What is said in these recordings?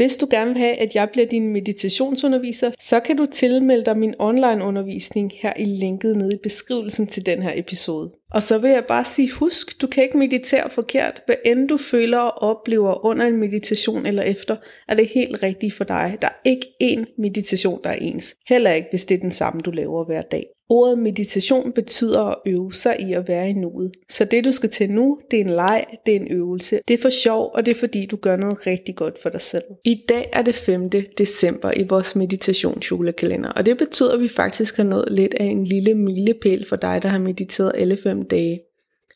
Hvis du gerne vil have, at jeg bliver din meditationsunderviser, så kan du tilmelde dig min online undervisning her i linket nede i beskrivelsen til den her episode. Og så vil jeg bare sige, husk, du kan ikke meditere forkert. Hvad end du føler og oplever under en meditation eller efter, er det helt rigtigt for dig. Der er ikke én meditation, der er ens. Heller ikke, hvis det er den samme, du laver hver dag. Ordet meditation betyder at øve sig i at være i nuet. Så det du skal til nu, det er en leg, det er en øvelse. Det er for sjov, og det er fordi du gør noget rigtig godt for dig selv. I dag er det 5. december i vores meditationsjulekalender, og det betyder, at vi faktisk har nået lidt af en lille milepæl for dig, der har mediteret alle fem dage.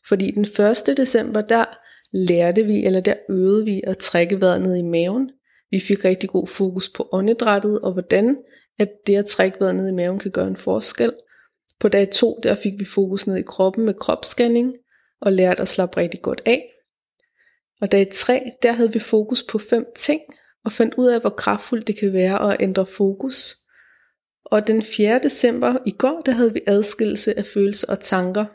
Fordi den 1. december, der lærte vi, eller der øvede vi at trække vejret ned i maven. Vi fik rigtig god fokus på åndedrættet, og hvordan at det at trække vejret ned i maven kan gøre en forskel. På dag 2 der fik vi fokus ned i kroppen med kropsscanning og lærte at slappe rigtig godt af. Og dag 3 der havde vi fokus på fem ting og fandt ud af hvor kraftfuldt det kan være at ændre fokus. Og den 4. december i går der havde vi adskillelse af følelser og tanker,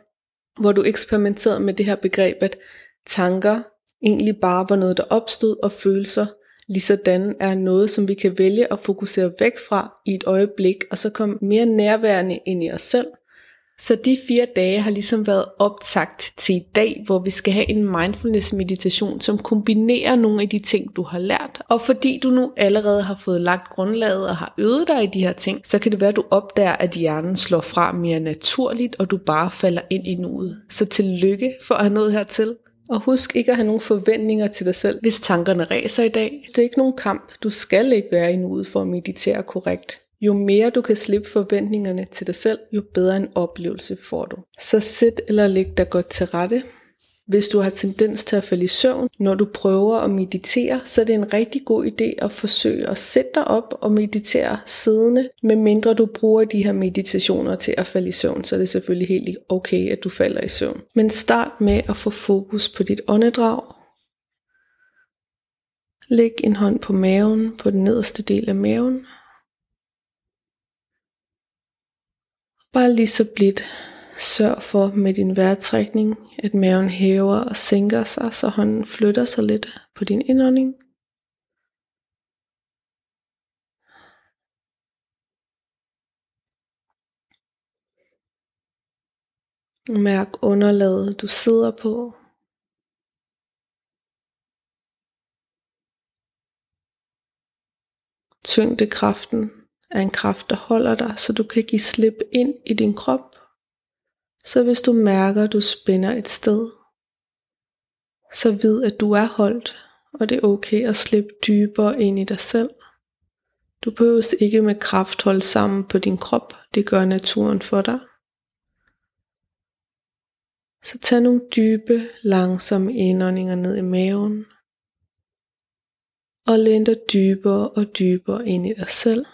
hvor du eksperimenterede med det her begreb at tanker egentlig bare var noget der opstod og følelser Ligesådan er noget, som vi kan vælge at fokusere væk fra i et øjeblik, og så komme mere nærværende ind i os selv. Så de fire dage har ligesom været optagt til i dag, hvor vi skal have en mindfulness meditation, som kombinerer nogle af de ting, du har lært. Og fordi du nu allerede har fået lagt grundlaget og har øvet dig i de her ting, så kan det være, at du opdager, at hjernen slår fra mere naturligt, og du bare falder ind i nuet. Så tillykke for at have nået hertil. Og husk ikke at have nogen forventninger til dig selv, hvis tankerne ræser i dag. Det er ikke nogen kamp. Du skal ikke være i nuet for at meditere korrekt. Jo mere du kan slippe forventningerne til dig selv, jo bedre en oplevelse får du. Så sæt eller læg dig godt til rette. Hvis du har tendens til at falde i søvn, når du prøver at meditere, så er det en rigtig god idé at forsøge at sætte dig op og meditere siddende, medmindre du bruger de her meditationer til at falde i søvn, så er det selvfølgelig helt okay, at du falder i søvn. Men start med at få fokus på dit åndedrag. Læg en hånd på maven, på den nederste del af maven. Bare lige så blidt Sørg for med din vejrtrækning, at maven hæver og sænker sig, så hånden flytter sig lidt på din indånding. Mærk underlaget, du sidder på. Tyngdekraften er en kraft, der holder dig, så du kan give slip ind i din krop så hvis du mærker, at du spænder et sted, så vid, at du er holdt, og det er okay at slippe dybere ind i dig selv. Du behøver ikke med kraft holde sammen på din krop, det gør naturen for dig. Så tag nogle dybe, langsomme indåndinger ned i maven. Og læn dig dybere og dybere ind i dig selv.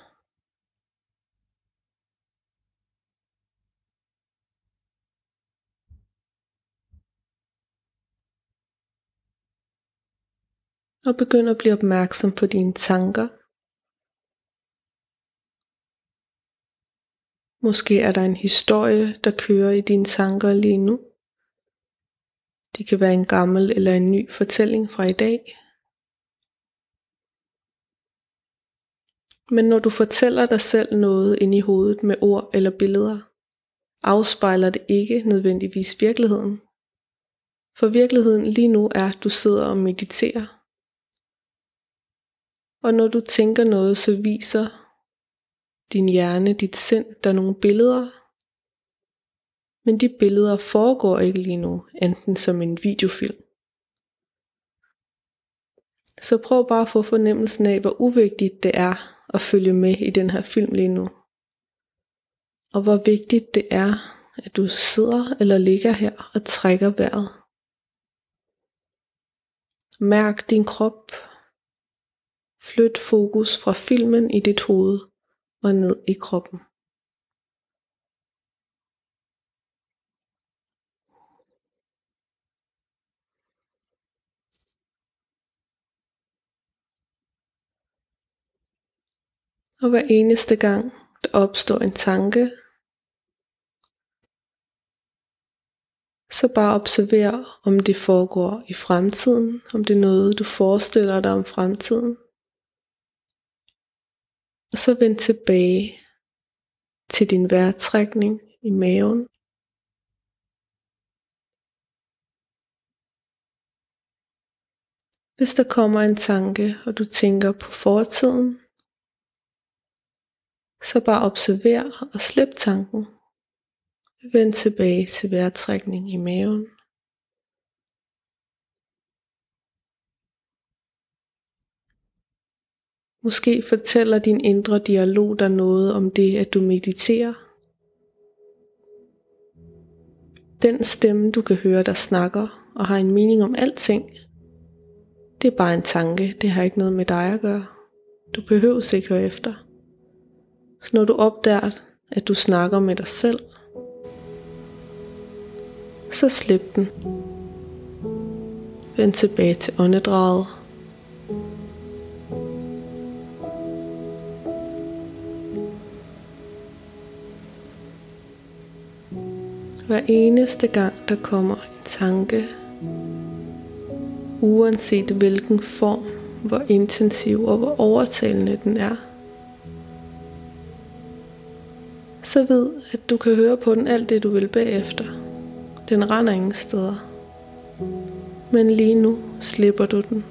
Og begynd at blive opmærksom på dine tanker. Måske er der en historie, der kører i dine tanker lige nu. Det kan være en gammel eller en ny fortælling fra i dag. Men når du fortæller dig selv noget ind i hovedet med ord eller billeder, afspejler det ikke nødvendigvis virkeligheden. For virkeligheden lige nu er, at du sidder og mediterer. Og når du tænker noget, så viser din hjerne, dit sind, der nogle billeder. Men de billeder foregår ikke lige nu, enten som en videofilm. Så prøv bare at få fornemmelsen af, hvor uvigtigt det er at følge med i den her film lige nu. Og hvor vigtigt det er, at du sidder eller ligger her og trækker vejret. Mærk din krop. Flyt fokus fra filmen i dit hoved og ned i kroppen. Og hver eneste gang der opstår en tanke, så bare observer, om det foregår i fremtiden, om det er noget, du forestiller dig om fremtiden. Og så vend tilbage til din vejrtrækning i maven. Hvis der kommer en tanke, og du tænker på fortiden, så bare observer og slip tanken. Vend tilbage til vejrtrækning i maven. Måske fortæller din indre dialog dig noget om det, at du mediterer. Den stemme, du kan høre, der snakker og har en mening om alting, det er bare en tanke. Det har ikke noget med dig at gøre. Du behøver ikke høre efter. Så når du opdager, at du snakker med dig selv, så slip den. Vend tilbage til åndedraget. Hver eneste gang der kommer en tanke, uanset hvilken form, hvor intensiv og hvor overtalende den er, så ved, at du kan høre på den alt det, du vil bagefter. Den render ingen steder. Men lige nu slipper du den.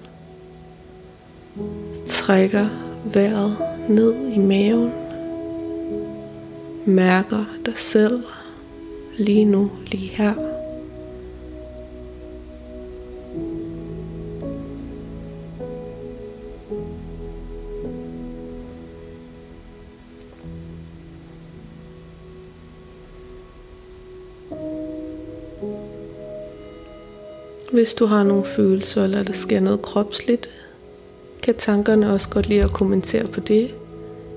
Trækker vejret ned i maven. Mærker dig selv lige nu, lige her. Hvis du har nogle følelser, eller der sker noget kropsligt, kan tankerne også godt lide at kommentere på det,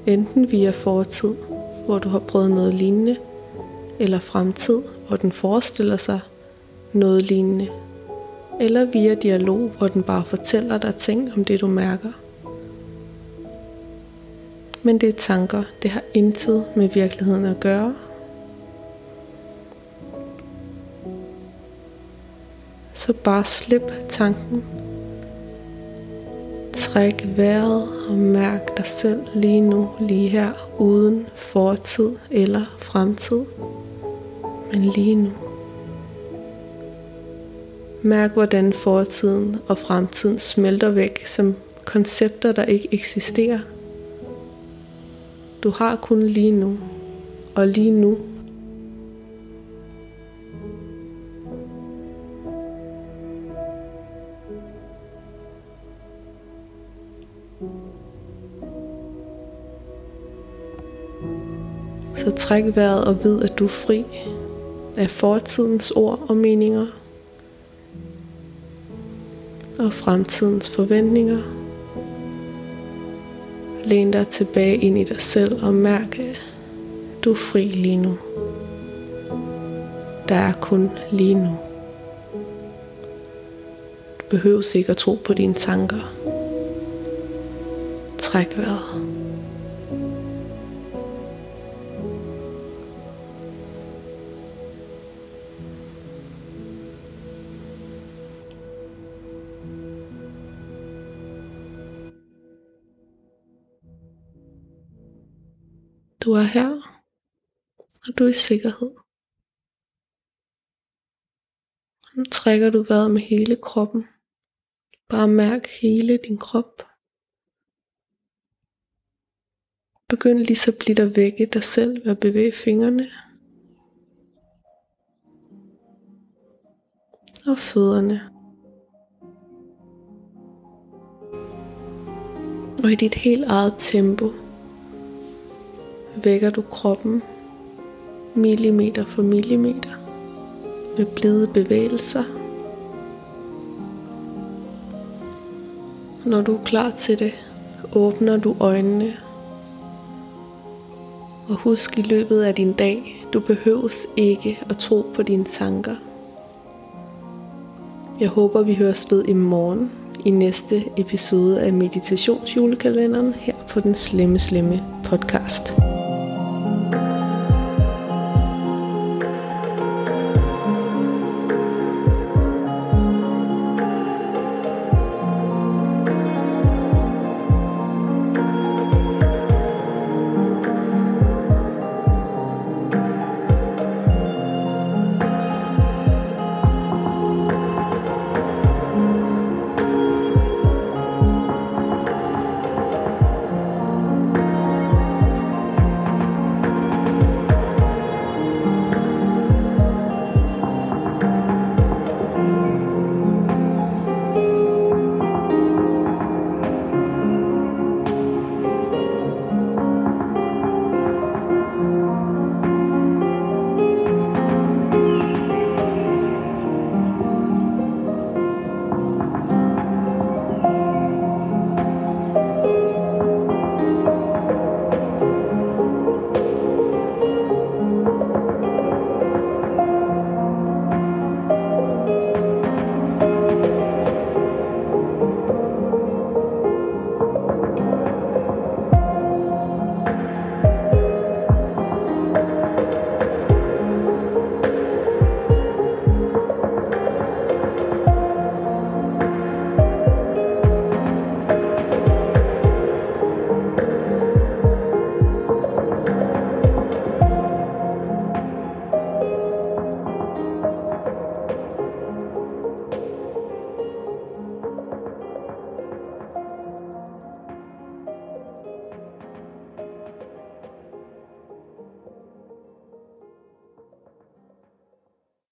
enten via fortid, hvor du har prøvet noget lignende, eller fremtid, hvor den forestiller sig noget lignende, eller via dialog, hvor den bare fortæller dig ting om det, du mærker. Men det er tanker, det har intet med virkeligheden at gøre, så bare slip tanken. Træk vejret og mærk dig selv lige nu, lige her, uden fortid eller fremtid. Men lige nu. Mærk hvordan fortiden og fremtiden smelter væk som koncepter, der ikke eksisterer. Du har kun lige nu, og lige nu Så træk vejret og vid, at du er fri af fortidens ord og meninger og fremtidens forventninger. Læn dig tilbage ind i dig selv og mærk, at du er fri lige nu. Der er kun lige nu. Du behøver ikke at tro på dine tanker. Træk vejret. Du er her, og du er i sikkerhed. Nu trækker du vejret med hele kroppen. Bare mærk hele din krop. Begynd lige så blidt at vække dig selv ved at bevæge fingrene. Og fødderne. Og i dit helt eget tempo vækker du kroppen millimeter for millimeter med blide bevægelser. Når du er klar til det, åbner du øjnene. Og husk i løbet af din dag, du behøves ikke at tro på dine tanker. Jeg håber, vi høres ved i morgen i næste episode af Meditationsjulekalenderen her på den Slemme Slemme podcast.